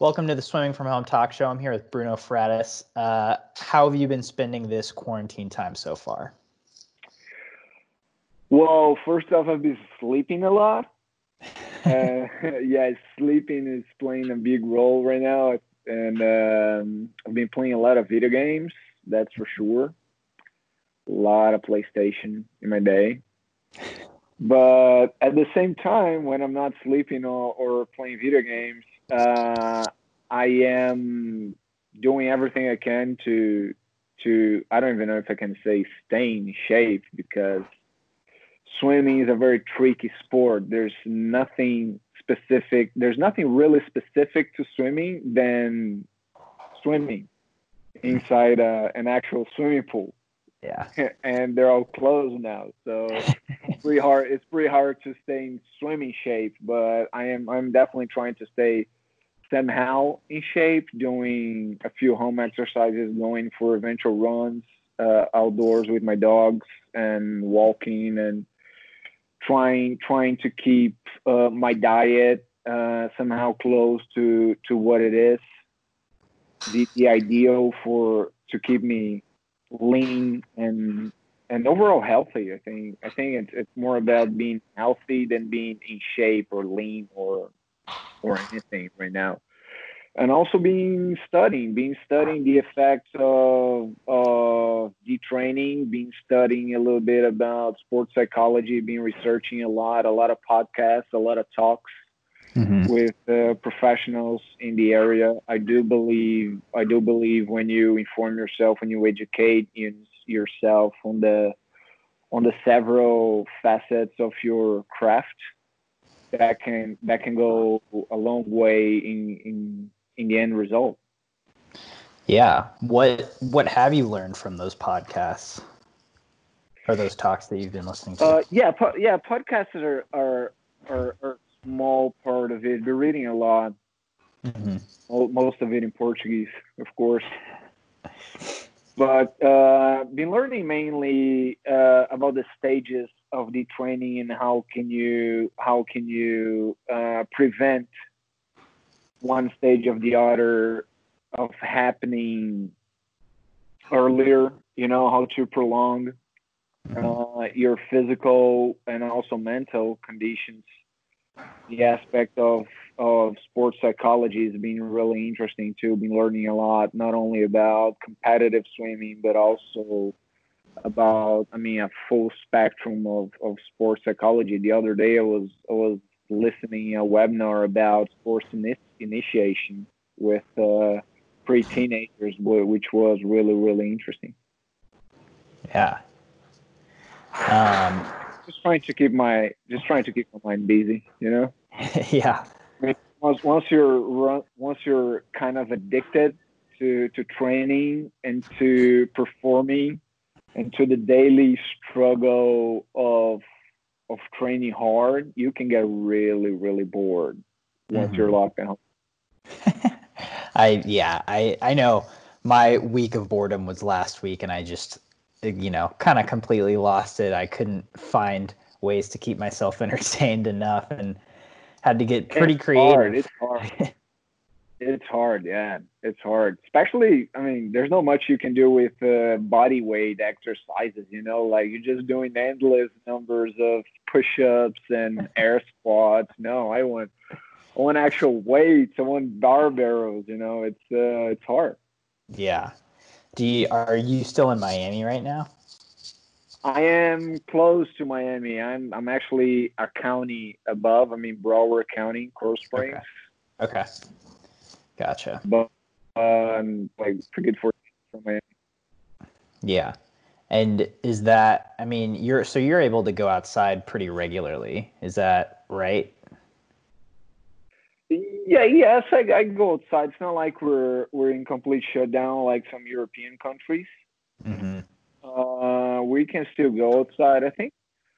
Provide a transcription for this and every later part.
Welcome to the Swimming from Home talk show. I'm here with Bruno Fratus. Uh, how have you been spending this quarantine time so far? Well, first off, I've been sleeping a lot. uh, yeah, sleeping is playing a big role right now, and um, I've been playing a lot of video games. That's for sure. A lot of PlayStation in my day. But at the same time, when I'm not sleeping or, or playing video games, uh, I am doing everything I can to to I don't even know if I can say stay in shape because swimming is a very tricky sport. There's nothing specific. There's nothing really specific to swimming than swimming inside uh, an actual swimming pool. Yeah. and they're all closed now, so it's pretty hard. It's pretty hard to stay in swimming shape. But I am. I'm definitely trying to stay somehow in shape, doing a few home exercises, going for eventual runs uh, outdoors with my dogs, and walking and trying trying to keep uh, my diet uh, somehow close to to what it is. The the ideal for to keep me lean and and overall healthy. I think I think it's it's more about being healthy than being in shape or lean or or anything right now. And also being studying, being studying the effects of of detraining, being studying a little bit about sports psychology, being researching a lot, a lot of podcasts, a lot of talks mm-hmm. with uh, professionals in the area. I do believe I do believe when you inform yourself, when you educate yourself on the on the several facets of your craft, that can that can go a long way in in in the end result. Yeah. What what have you learned from those podcasts? Or those talks that you've been listening to? Uh, yeah, po- yeah, podcasts are, are are are small part of it. We're reading a lot. Mm-hmm. Most of it in Portuguese, of course. But uh, been learning mainly uh, about the stages of the training and how can you how can you uh, prevent one stage of the other of happening earlier. You know how to prolong uh, your physical and also mental conditions the aspect of of sports psychology has been really interesting too. Been learning a lot, not only about competitive swimming, but also about I mean a full spectrum of, of sports psychology. The other day I was I was listening a webinar about sports initiation with uh, pre-teenagers, which was really really interesting. Yeah. Um, just trying to keep my just trying to keep my mind busy, you know. yeah. I mean, once once you're once you're kind of addicted to to training and to performing and to the daily struggle of of training hard, you can get really really bored once mm-hmm. you're locked in. I yeah, I I know my week of boredom was last week and I just you know, kind of completely lost it. I couldn't find ways to keep myself entertained enough and had to get pretty it's creative. Hard. It's hard. it's hard, yeah. It's hard. Especially, I mean, there's not much you can do with uh, body weight exercises, you know, like you're just doing endless numbers of push ups and air squats. No, I want I want actual weights, I want barbells, you know, it's uh it's hard. Yeah. Do you, are you still in Miami right now? I am close to Miami. I'm I'm actually a county above. I mean Broward County, Coral Springs. Okay. okay. Gotcha. But um, like pretty good for from Miami. Yeah. And is that I mean you're so you're able to go outside pretty regularly. Is that right? Yeah, yes, I, I go outside. It's not like we're we're in complete shutdown like some European countries. Mm-hmm. Uh, we can still go outside. I think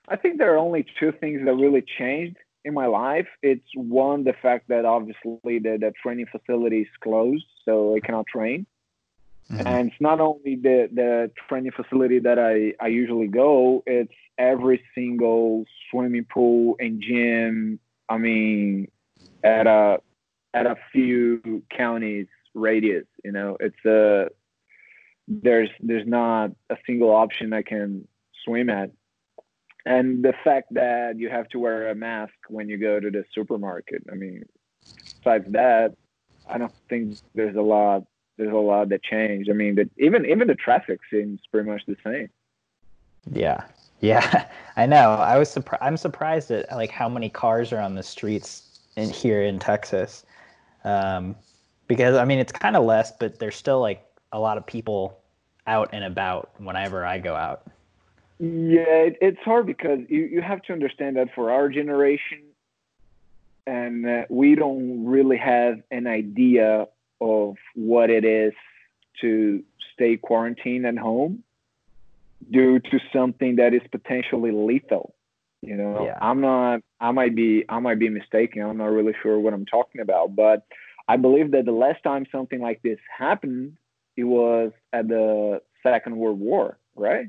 I think there are only two things that really changed in my life. It's one, the fact that obviously the, the training facility is closed, so I cannot train. Mm-hmm. And it's not only the, the training facility that I, I usually go, it's every single swimming pool and gym. I mean, at a at a few counties radius. You know, it's a there's there's not a single option I can swim at, and the fact that you have to wear a mask when you go to the supermarket. I mean, besides that, I don't think there's a lot there's a lot that changed. I mean, that even even the traffic seems pretty much the same. Yeah, yeah, I know. I was surprised. I'm surprised at like how many cars are on the streets in here in Texas, um, because I mean it's kind of less, but there's still like a lot of people out and about whenever I go out. Yeah, it, it's hard because you, you have to understand that for our generation, and uh, we don't really have an idea of what it is to stay quarantined at home due to something that is potentially lethal. You know, yeah. I'm not. I might be. I might be mistaken. I'm not really sure what I'm talking about, but I believe that the last time something like this happened, it was at the Second World War, right?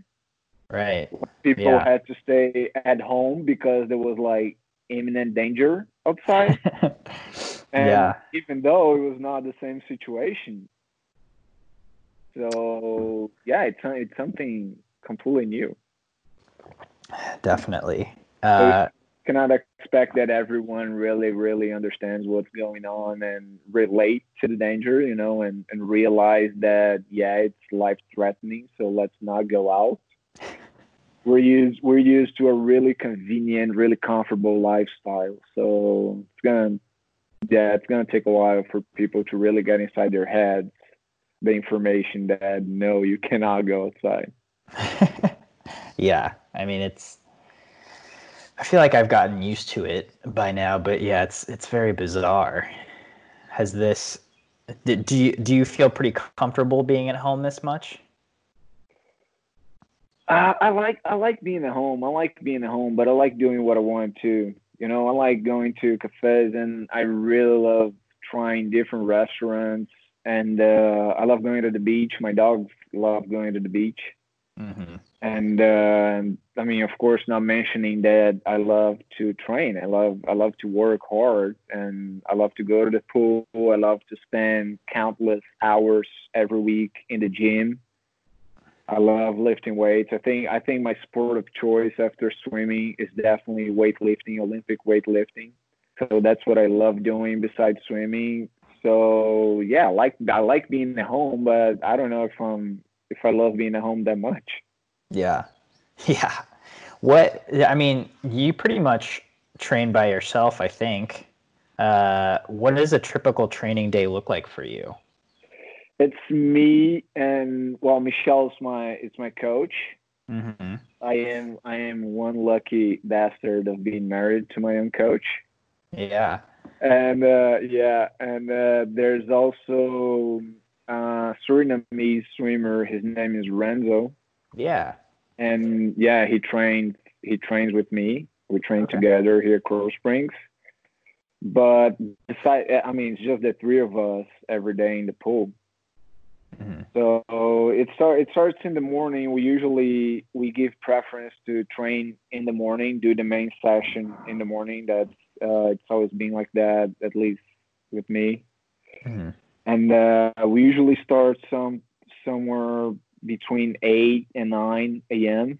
Right. People yeah. had to stay at home because there was like imminent danger outside. and yeah. even though it was not the same situation. So yeah, it's it's something completely new. Definitely. Uh, so cannot expect that everyone really, really understands what's going on and relate to the danger, you know, and, and realize that yeah, it's life threatening, so let's not go out. We're used we're used to a really convenient, really comfortable lifestyle. So it's gonna yeah, it's gonna take a while for people to really get inside their heads the information that no, you cannot go outside. yeah, I mean it's. I feel like I've gotten used to it by now, but yeah, it's it's very bizarre. Has this? Do you do you feel pretty comfortable being at home this much? Uh, I like I like being at home. I like being at home, but I like doing what I want to. You know, I like going to cafes, and I really love trying different restaurants. And uh, I love going to the beach. My dogs love going to the beach. Mm-hmm. And uh, I mean, of course, not mentioning that I love to train. I love I love to work hard, and I love to go to the pool. I love to spend countless hours every week in the gym. I love lifting weights. I think I think my sport of choice after swimming is definitely weightlifting, Olympic weightlifting. So that's what I love doing besides swimming. So yeah, I like I like being at home, but I don't know if I'm if I love being at home that much. Yeah. Yeah. What I mean, you pretty much train by yourself, I think. Uh, what does a typical training day look like for you? It's me and well, Michelle's my it's my coach. Mm-hmm. I am I am one lucky bastard of being married to my own coach. Yeah. And uh, yeah, and uh, there's also uh, Surinamese swimmer. His name is Renzo. Yeah. And yeah, he trains. He trains with me. We train okay. together here at Coral Springs. But besides, I mean, it's just the three of us every day in the pool. Mm-hmm. So it start it starts in the morning. We usually we give preference to train in the morning, do the main session in the morning. That's uh, it's always been like that, at least with me. Mm-hmm and uh, we usually start some somewhere between 8 and 9 a.m.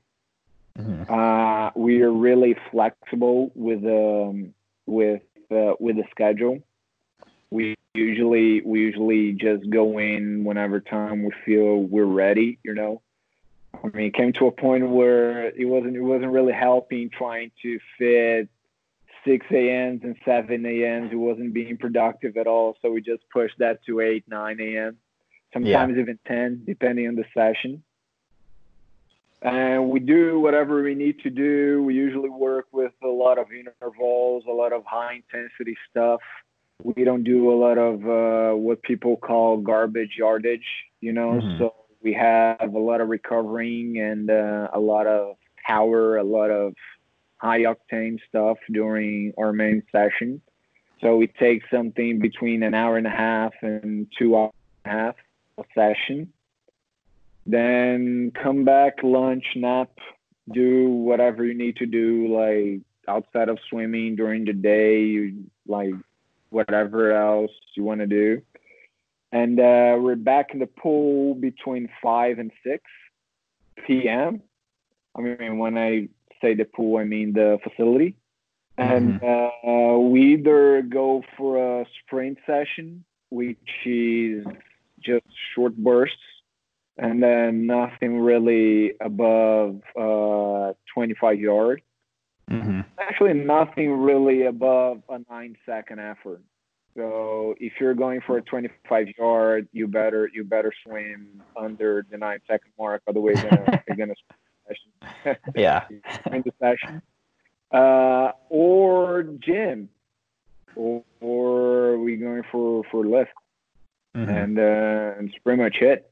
Mm-hmm. Uh, we are really flexible with um, with uh, with the schedule. We usually we usually just go in whenever time we feel we're ready. You know, I mean, it came to a point where it wasn't it wasn't really helping trying to fit 6 a.m.s and 7 a.m.s. It wasn't being productive at all. So we just pushed that to 8, 9 a.m., sometimes yeah. even 10, depending on the session. And we do whatever we need to do. We usually work with a lot of intervals, a lot of high intensity stuff. We don't do a lot of uh, what people call garbage yardage, you know. Mm-hmm. So we have a lot of recovering and uh, a lot of power, a lot of high octane stuff during our main session. So we take something between an hour and a half and two hours and a half a session. Then come back, lunch, nap, do whatever you need to do, like outside of swimming during the day. You like whatever else you want to do. And uh, we're back in the pool between 5 and 6 p.m. I mean, when I say the pool, I mean the facility. And mm-hmm. uh, we either go for a sprint session, which is just short bursts, and then nothing really above uh, 25 yards. Mm-hmm. Actually, nothing really above a nine second effort. So if you're going for a 25 yard, you better you better swim under the nine second mark. Otherwise, you're gonna, you're gonna yeah in the session. Uh, or gym, or, or we going for for lift, mm-hmm. and uh, and it's pretty much it.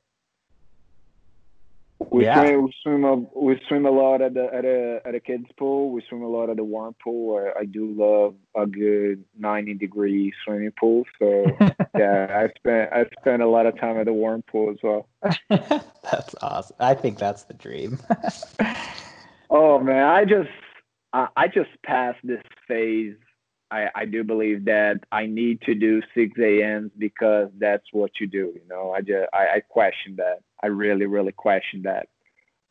We yeah. swim, we swim a we swim a lot at the at a at a kids pool. We swim a lot at the warm pool. I, I do love a good ninety degree swimming pool. So yeah, I spent I spent a lot of time at the warm pool as well. that's awesome. I think that's the dream. oh man, I just I, I just passed this phase. I, I do believe that I need to do 6 a.m.s because that's what you do. You know, I just I, I question that. I really really question that.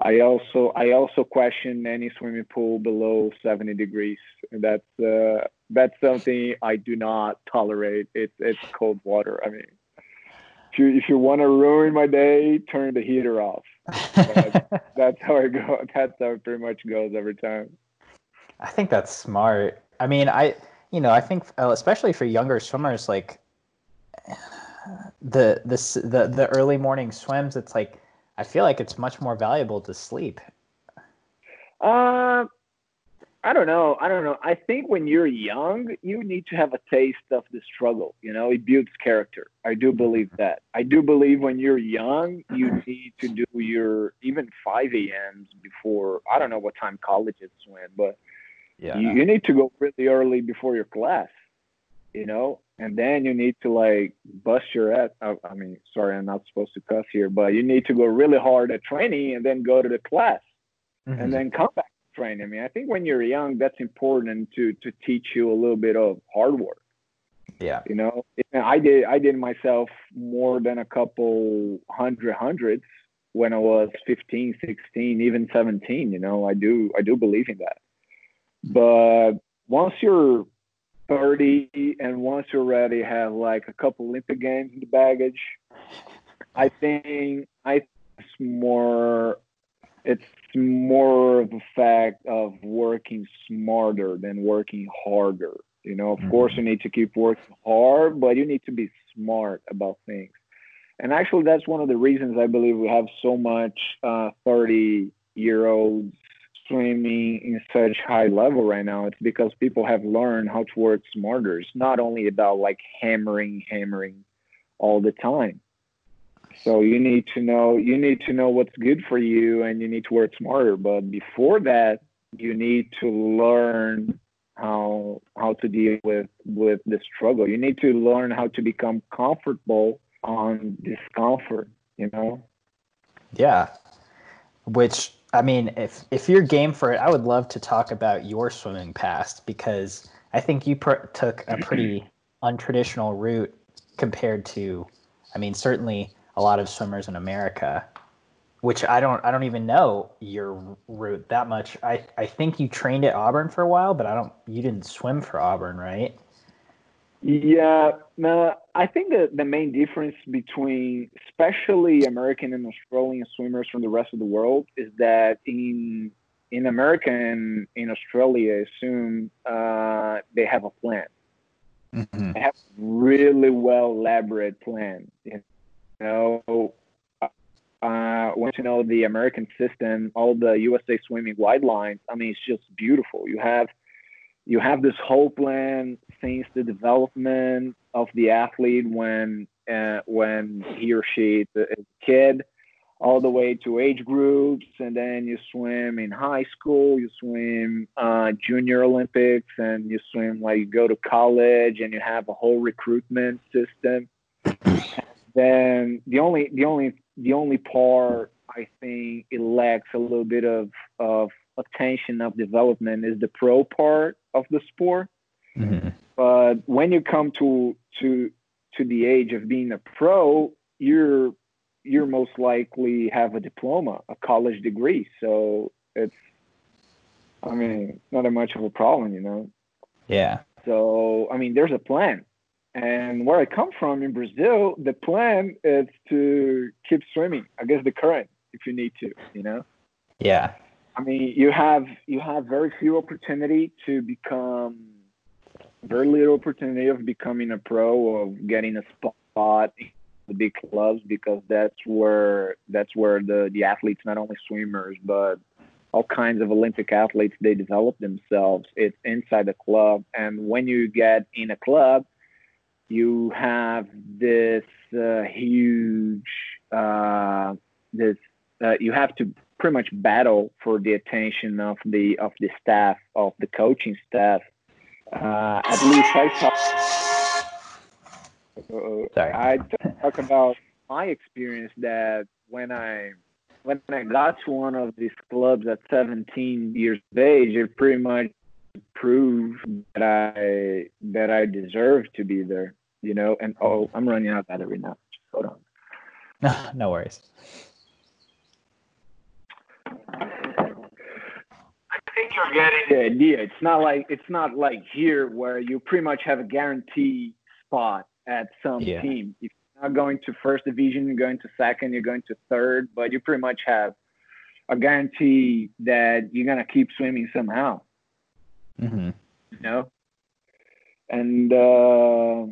I also I also question any swimming pool below 70 degrees. That's uh, that's something I do not tolerate. It's it's cold water. I mean, if you if you want to ruin my day, turn the heater off. that's, that's how it go. That's how it pretty much goes every time. I think that's smart. I mean, I you know I think uh, especially for younger swimmers, like the this the the early morning swims, it's like I feel like it's much more valuable to sleep. Uh, I don't know. I don't know. I think when you're young, you need to have a taste of the struggle. You know, it builds character. I do believe that. I do believe when you're young, you need to do your even 5 a.m.s before. I don't know what time colleges swim, but yeah. You, you need to go really early before your class, you know, and then you need to like bust your ass. I, I mean, sorry, I'm not supposed to cuss here, but you need to go really hard at training and then go to the class mm-hmm. and then come back to training. I mean, I think when you're young, that's important to to teach you a little bit of hard work. Yeah. You know, I did I did myself more than a couple hundred hundreds when I was 15, 16, even 17, you know. I do I do believe in that. But once you're 30 and once you already have like a couple Olympic games in the baggage, I think I think it's more it's more of a fact of working smarter than working harder. You know, of mm-hmm. course you need to keep working hard, but you need to be smart about things. And actually that's one of the reasons I believe we have so much uh, 30 year olds swimming in such high level right now it's because people have learned how to work smarter. It's not only about like hammering hammering all the time. So you need to know you need to know what's good for you and you need to work smarter. But before that you need to learn how how to deal with with the struggle. You need to learn how to become comfortable on discomfort you know? Yeah. Which I mean, if if you're game for it, I would love to talk about your swimming past because I think you pr- took a pretty untraditional route compared to, I mean, certainly a lot of swimmers in America, which I don't I don't even know your route that much. I I think you trained at Auburn for a while, but I don't. You didn't swim for Auburn, right? Yeah, no, I think that the main difference between especially American and Australian swimmers from the rest of the world is that in in America and in Australia, I assume uh, they have a plan. Mm-hmm. They have really well elaborate plan. You know, uh, once you know the American system, all the USA Swimming guidelines. I mean, it's just beautiful. You have you have this whole plan since the development of the athlete when uh, when he or she is a kid all the way to age groups and then you swim in high school you swim uh, junior olympics and you swim like you go to college and you have a whole recruitment system then the only the only the only part i think it lacks a little bit of of attention of development is the pro part of the sport. Mm-hmm. But when you come to to to the age of being a pro, you're you're most likely have a diploma, a college degree. So it's, I mean, not a much of a problem, you know. Yeah. So I mean, there's a plan, and where I come from in Brazil, the plan is to keep swimming against the current if you need to, you know. Yeah. I mean, you have you have very few opportunity to become very little opportunity of becoming a pro of getting a spot in the big clubs because that's where that's where the the athletes not only swimmers but all kinds of olympic athletes they develop themselves it's inside the club and when you get in a club you have this uh, huge uh, this uh, you have to pretty much battle for the attention of the of the staff of the coaching staff. Uh, at least I talk. Uh, Sorry. I talk about my experience that when I when I got to one of these clubs at 17 years of age, it pretty much proved that I that I deserved to be there. You know, and oh, I'm running out of battery now. Just hold on. No, no worries. I think you're getting the idea. It's not like it's not like here where you pretty much have a guaranteed spot at some Yeah. team. If you're not going to first division, you're going to second, you're going to third, but you pretty much have a guarantee that you're gonna keep swimming somehow. Mm-hmm. You know, and uh,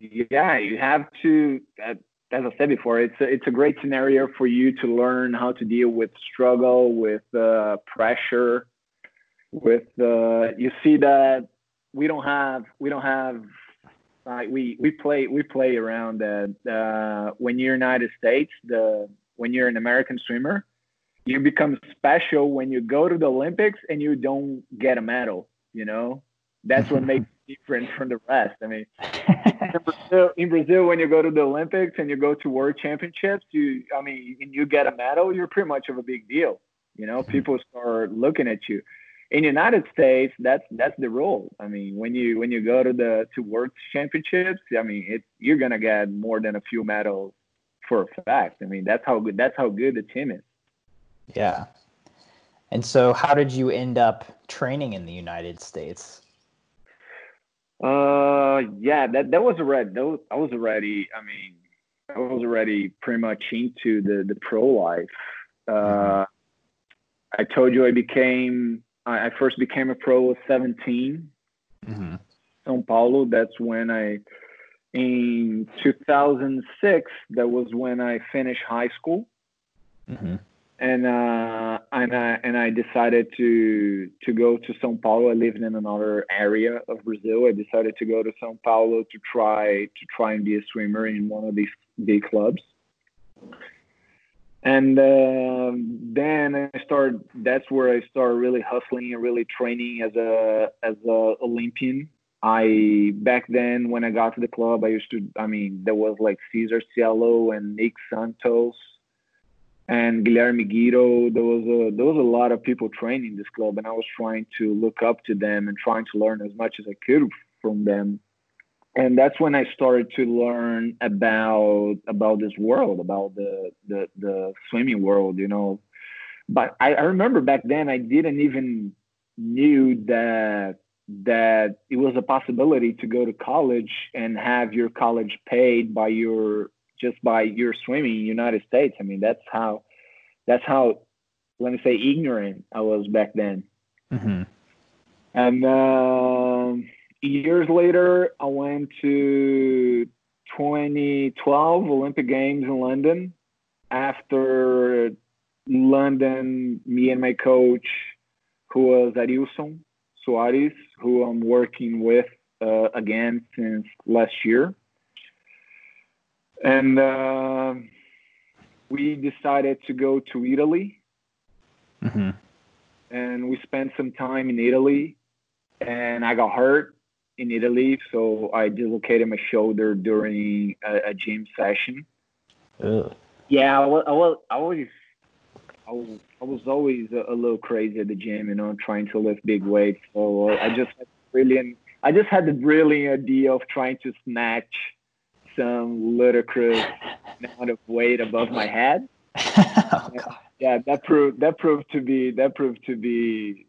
yeah, you have to. Uh, as I said before, it's a, it's a great scenario for you to learn how to deal with struggle, with uh, pressure, with uh, you see that we don't have we don't have like we we play we play around that uh, when you're United States the when you're an American swimmer you become special when you go to the Olympics and you don't get a medal you know? That's what makes different from the rest. I mean in Brazil, in Brazil, when you go to the Olympics and you go to World Championships, you, I mean, and you get a medal, you're pretty much of a big deal. You know, mm-hmm. people start looking at you. In the United States, that's that's the rule. I mean, when you when you go to the to World Championships, I mean, it's you're gonna get more than a few medals for a fact. I mean, that's how good that's how good the team is. Yeah. And so, how did you end up training in the United States? Uh, yeah, that that was already that was, I was already. I mean, I was already pretty much into the the pro life. Uh, I told you I became. I, I first became a pro at 17, hmm São Paulo. That's when I. In 2006, that was when I finished high school hmm and uh, and I and I decided to to go to São Paulo. I lived in another area of Brazil. I decided to go to São Paulo to try to try and be a swimmer in one of these big clubs. And um then I started. That's where I started really hustling and really training as a as a Olympian. I back then when I got to the club, I used to. I mean, there was like Cesar Cielo and Nick Santos and Guilherme Guido. There was a there was a lot of people training this club, and I was trying to look up to them and trying to learn as much as I could from them. And that's when I started to learn about about this world, about the the, the swimming world, you know. But I, I remember back then I didn't even knew that that it was a possibility to go to college and have your college paid by your just by your swimming in United States. I mean, that's how that's how let me say ignorant I was back then. hmm And um years later, I went to 2012 Olympic Games in London. After London, me and my coach, who was Arilson Soares, who I'm working with uh, again since last year and uh, we decided to go to Italy, hmm and we spent some time in Italy, and I got hurt in Italy, so I dislocated my shoulder during a, a gym session. Ugh. Yeah, I was, I was, I was, I was, I was always a, a little crazy at the gym, you know, trying to lift big weights. So uh, I just had really, I just had the brilliant idea of trying to snatch some ludicrous amount of weight above my head. oh, yeah, that proved that proved to be that proved to be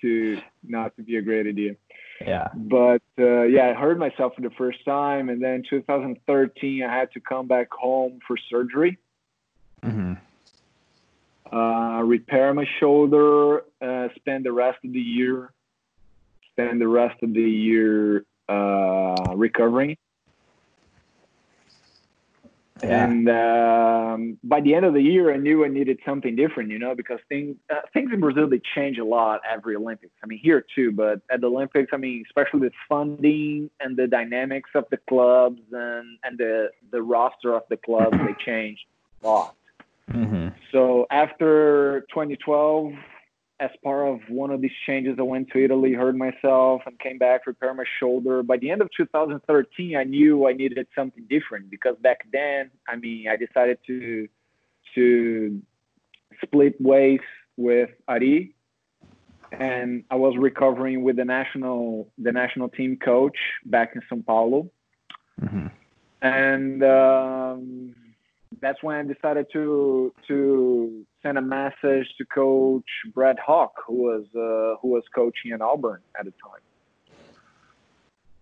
to not to be a great idea. Yeah. But uh, yeah, I hurt myself for the first time, and then 2013 I had to come back home for surgery. Mm-hmm. Uh, repair my shoulder. Uh, spend the rest of the year. Spend the rest of the year uh, recovering. Yeah. And um, by the end of the year, I knew I needed something different, you know, because things uh, things in Brazil they change a lot every Olympics. I mean, here too, but at the Olympics, I mean, especially with funding and the dynamics of the clubs and and the the roster of the clubs, they change a lot. Mm-hmm. So after 2012, as part of one of these changes, I went to Italy, hurt myself, and came back, repaired my shoulder. By the end of 2013, I knew I needed something different because back then, I mean, I decided to to split ways with Ari, and I was recovering with the national the national team coach back in São Paulo, mm-hmm. and. Um, that's when I decided to to send a message to Coach Brett Hawke, who was uh, who was coaching in Auburn at the time.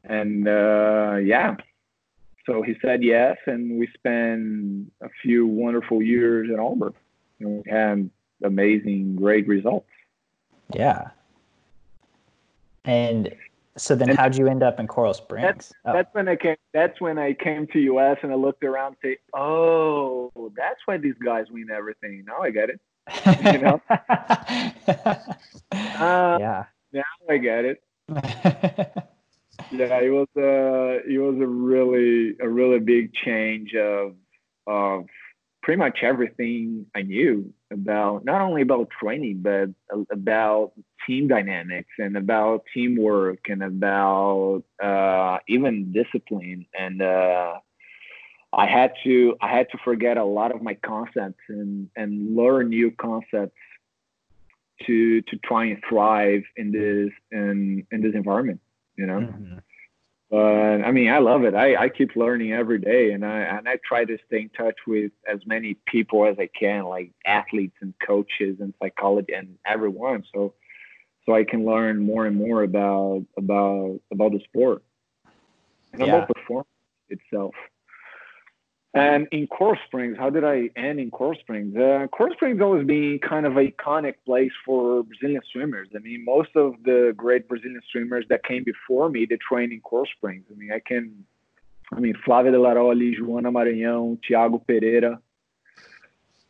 And uh, yeah, so he said yes, and we spent a few wonderful years in Auburn. And we had amazing, great results. Yeah. And so then, and how'd you end up in Coral Springs? That's, oh. that's when I came. That's when I came to US and I looked around and say, "Oh, that's why these guys win everything." Now I get it. you know? uh, yeah. Now I get it. yeah, it was a it was a really a really big change of of pretty much everything I knew about not only about training but about team dynamics and about teamwork and about uh, even discipline and uh, I had to I had to forget a lot of my concepts and and learn new concepts to to try and thrive in this in in this environment you know mm-hmm. But I mean, I love it. I, I keep learning every day, and I and I try to stay in touch with as many people as I can, like athletes and coaches and psychology and everyone. So so I can learn more and more about about about the sport and yeah. about performance itself. And in Coral Springs, how did I end in Coral Springs? Uh, Coral Springs always been kind of an iconic place for Brazilian swimmers. I mean, most of the great Brazilian swimmers that came before me, they trained in Coral Springs. I mean, I can, I mean, Flávia Delaroli, Joana Maranhão, Thiago Pereira.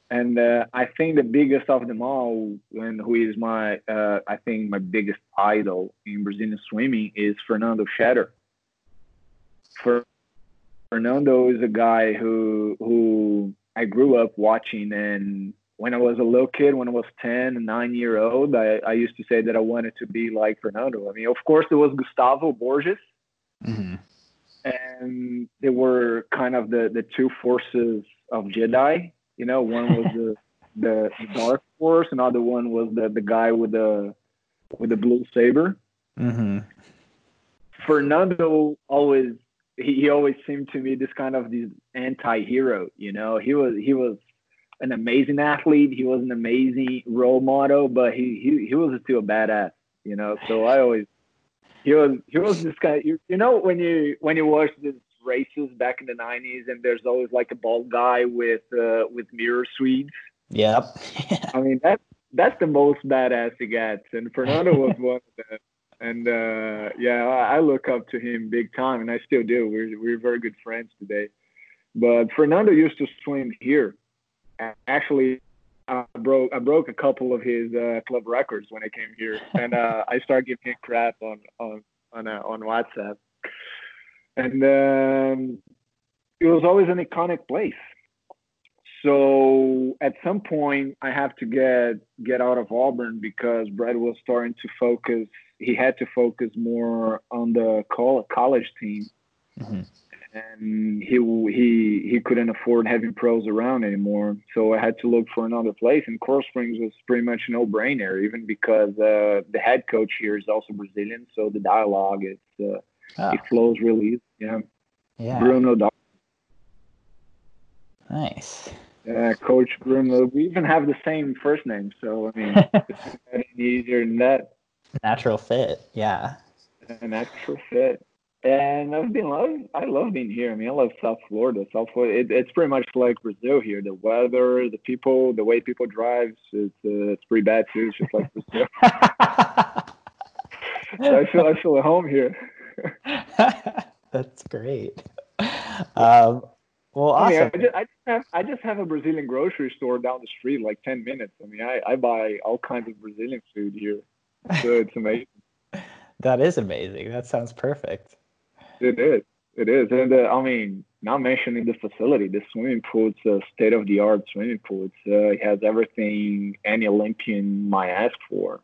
And uh, I think the biggest of them all, and who is my, uh, I think my biggest idol in Brazilian swimming is Fernando Scherer. For Fernando is a guy who who I grew up watching, and when I was a little kid, when I was 10, 9 year old, I, I used to say that I wanted to be like Fernando. I mean, of course, there was Gustavo Borges, mm-hmm. and they were kind of the, the two forces of Jedi. You know, one was the, the, the dark force, another one was the, the guy with the with the blue saber. Mm-hmm. Fernando always he, he always seemed to me this kind of this anti-hero you know? He was he was an amazing athlete. He was an amazing role model but he he, he was still a badass you know? So i always he was he was this guy you, you know when you when you watch these races back in the 90s and there's always like a bald guy with uh with mirror swedes yep. I mean that that's the most badass he gets and fernando was one of them. And uh, yeah, I, look up to him big time, and I still do. We're we're very good friends today. But Fernando used to swim here. Actually, I broke I broke a couple of his uh, club records when I came here, and uh, I started giving him crap on on on uh, on WhatsApp. And um, it was always an iconic place. So at some point, I have to get get out of Auburn because Brett was starting to focus he had to focus more on the college team. Mm-hmm. and he he he couldn't afford having pros around anymore. So I had to look for another place, and Coral Springs was pretty much no brainer, even because uh, the head coach here is also Brazilian, so the dialogue is uh, oh. it flows really easy. Yeah, yeah. Bruno. Nice. Yeah, Coach Bruno. We even have the same first name, so I mean, it's easier than that. Natural fit, yeah. A natural fit and I've been love. I love being here. I mean, I love South Florida. South Florida. It, it's pretty much like Brazil here. The weather, the people, the way people drive. It's uh, it's pretty bad too. It's just like Brazil. I feel I feel at home here. That's great. Um, well, awesome. I, mean, I, just, I, just, have I just have a Brazilian grocery store down the street, like ten minutes. I mean, I, I buy all kinds of Brazilian food here, so it's amazing. that is amazing. That sounds perfect. It is. It is. And uh, I mean, not mentioning the facility, the swimming pool, it's a state of the art swimming pool. It's, uh, it has everything any Olympian might ask for.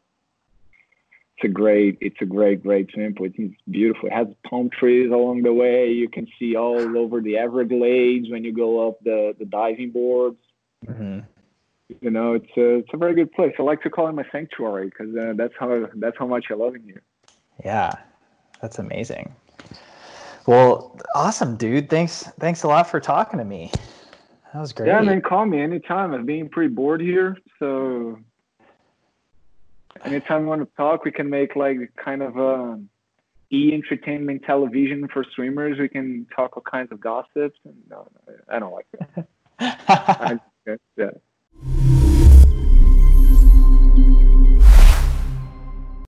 It's a great, it's a great, great swimming pool. It's beautiful. It has palm trees along the way. You can see all over the Everglades when you go up the, the diving boards. Mm-hmm. You know, it's a, it's a very good place. I like to call it my sanctuary because uh, that's how that's how much I love it here. Yeah, that's amazing. Well, awesome, dude. Thanks, thanks a lot for talking to me. That was great. Yeah, man, call me anytime. I'm being pretty bored here, so anytime you want to talk, we can make like kind of a e entertainment television for streamers. We can talk all kinds of gossips. No, no I don't like that. I, yeah.